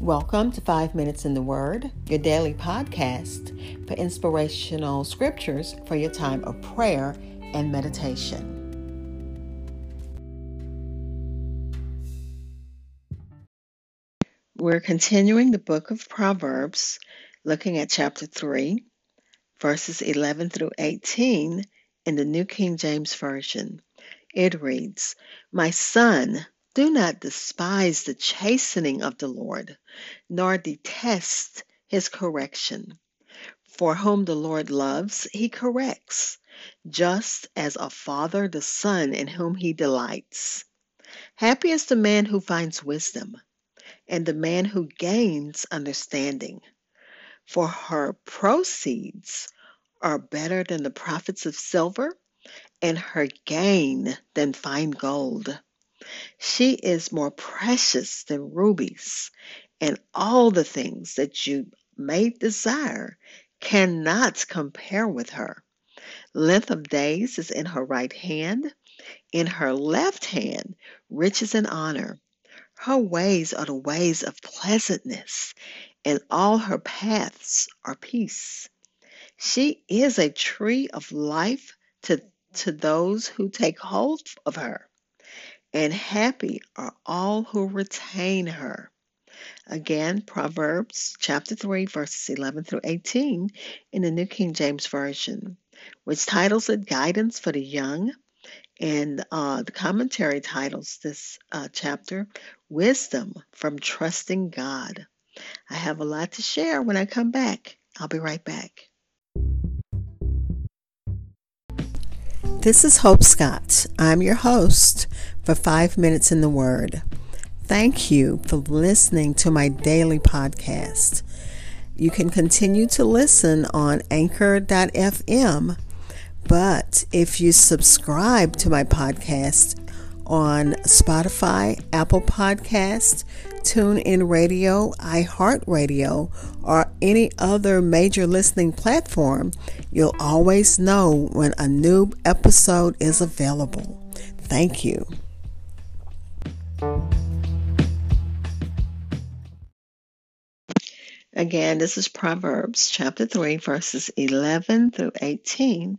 Welcome to Five Minutes in the Word, your daily podcast for inspirational scriptures for your time of prayer and meditation. We're continuing the book of Proverbs, looking at chapter 3, verses 11 through 18 in the New King James Version. It reads, My son, do not despise the chastening of the Lord, nor detest his correction. For whom the Lord loves, he corrects, just as a father the son in whom he delights. Happy is the man who finds wisdom, and the man who gains understanding. For her proceeds are better than the profits of silver, and her gain than fine gold. She is more precious than rubies, and all the things that you may desire cannot compare with her. Length of days is in her right hand, in her left hand, riches and honor. Her ways are the ways of pleasantness, and all her paths are peace. She is a tree of life to, to those who take hold of her and happy are all who retain her. Again, Proverbs chapter 3, verses 11 through 18 in the New King James Version, which titles it Guidance for the Young. And uh, the commentary titles this uh, chapter Wisdom from Trusting God. I have a lot to share when I come back. I'll be right back. This is Hope Scott. I'm your host for Five Minutes in the Word. Thank you for listening to my daily podcast. You can continue to listen on anchor.fm, but if you subscribe to my podcast on Spotify, Apple Podcast, TuneIn Radio, iHeartRadio, or any other major listening platform, you'll always know when a new episode is available. Thank you. Again, this is Proverbs chapter 3, verses 11 through 18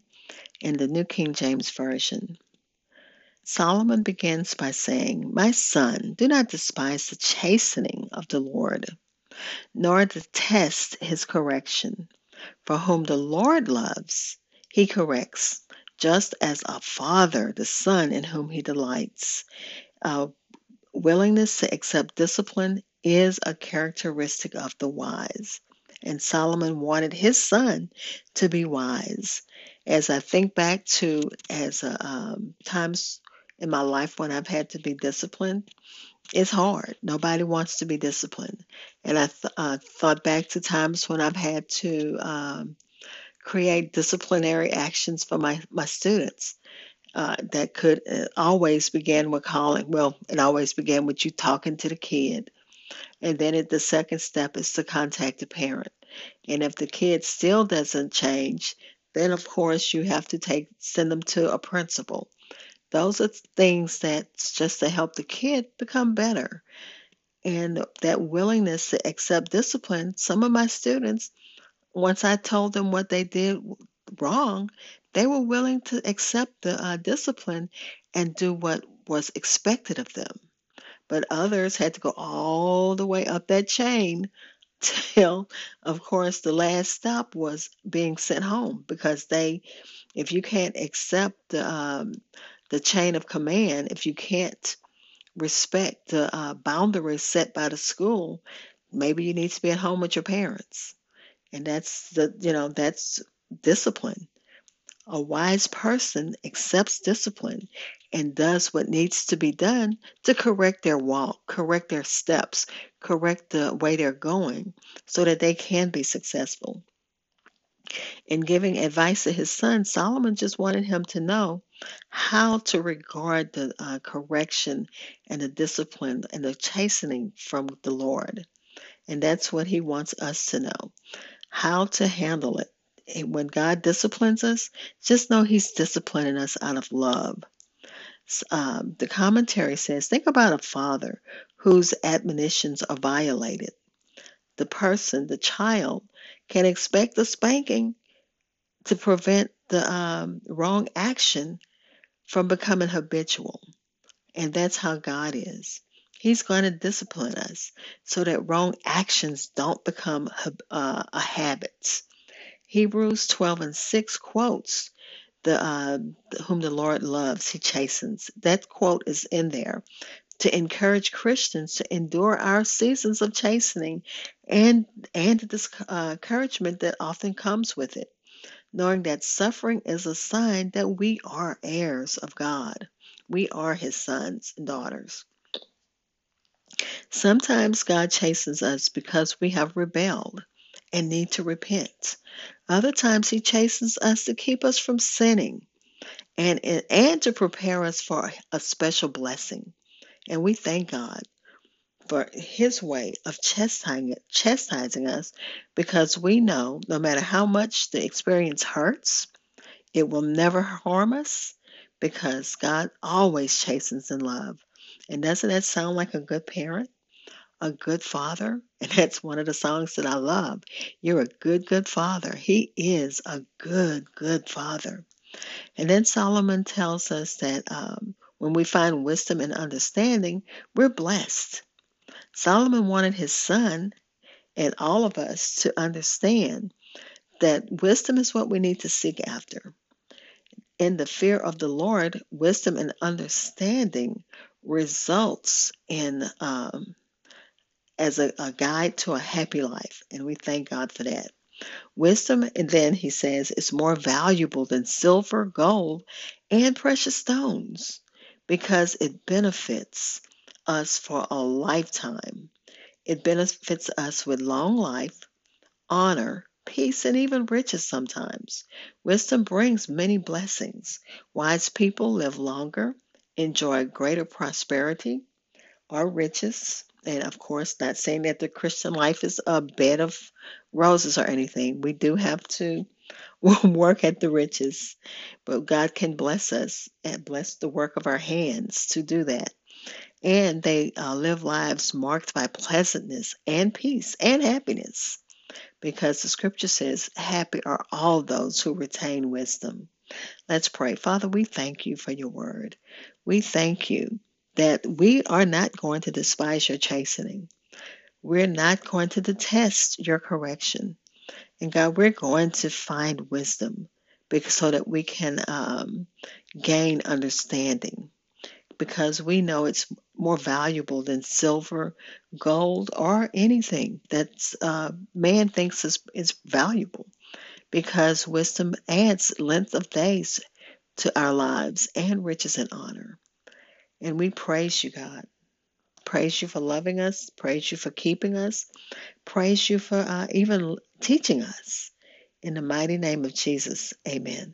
in the New King James Version. Solomon begins by saying, My son, do not despise the chastening of the Lord, nor detest his correction. For whom the Lord loves, he corrects, just as a father the son in whom he delights. A willingness to accept discipline is a characteristic of the wise. And Solomon wanted his son to be wise. As I think back to as uh, um, times in my life when I've had to be disciplined, it's hard. Nobody wants to be disciplined. And I th- uh, thought back to times when I've had to um, create disciplinary actions for my, my students. Uh, that could uh, always begin with calling. Well, it always began with you talking to the kid. And then it, the second step is to contact the parent. And if the kid still doesn't change, then of course you have to take send them to a principal. Those are things that's just to help the kid become better. And that willingness to accept discipline, some of my students, once I told them what they did wrong, they were willing to accept the uh, discipline and do what was expected of them. But others had to go all the way up that chain till, of course, the last stop was being sent home because they, if you can't accept the um, the chain of command, if you can't respect the uh, boundaries set by the school, maybe you need to be at home with your parents. And that's the, you know, that's discipline. A wise person accepts discipline and does what needs to be done to correct their walk, correct their steps, correct the way they're going so that they can be successful. In giving advice to his son, Solomon just wanted him to know how to regard the uh, correction and the discipline and the chastening from the Lord. And that's what he wants us to know how to handle it. And when God disciplines us, just know he's disciplining us out of love. Um, the commentary says think about a father whose admonitions are violated the person, the child, can expect a spanking to prevent the um, wrong action from becoming habitual. And that's how God is. He's going to discipline us so that wrong actions don't become uh, a habit. Hebrews 12 and 6 quotes the uh, whom the Lord loves, he chastens. That quote is in there to encourage Christians to endure our seasons of chastening and and the discouragement that often comes with it, knowing that suffering is a sign that we are heirs of God. We are his sons and daughters. Sometimes God chastens us because we have rebelled and need to repent. Other times he chastens us to keep us from sinning and, and to prepare us for a special blessing. And we thank God for his way of chastising, chastising us because we know no matter how much the experience hurts, it will never harm us because God always chastens in love. And doesn't that sound like a good parent? a good father. And that's one of the songs that I love. You're a good, good father. He is a good, good father. And then Solomon tells us that um, when we find wisdom and understanding, we're blessed. Solomon wanted his son and all of us to understand that wisdom is what we need to seek after. In the fear of the Lord, wisdom and understanding results in um, as a, a guide to a happy life. And we thank God for that. Wisdom, and then he says, is more valuable than silver, gold, and precious stones because it benefits us for a lifetime. It benefits us with long life, honor, peace, and even riches sometimes. Wisdom brings many blessings. Wise people live longer, enjoy greater prosperity or riches, and of course, not saying that the Christian life is a bed of roses or anything. We do have to work at the riches, but God can bless us and bless the work of our hands to do that. And they uh, live lives marked by pleasantness and peace and happiness because the scripture says, Happy are all those who retain wisdom. Let's pray. Father, we thank you for your word. We thank you that we are not going to despise your chastening. We're not going to detest your correction. And God, we're going to find wisdom because, so that we can um, gain understanding because we know it's more valuable than silver, gold, or anything that uh, man thinks is, is valuable because wisdom adds length of days to our lives and riches and honor. And we praise you, God. Praise you for loving us. Praise you for keeping us. Praise you for uh, even teaching us. In the mighty name of Jesus, amen.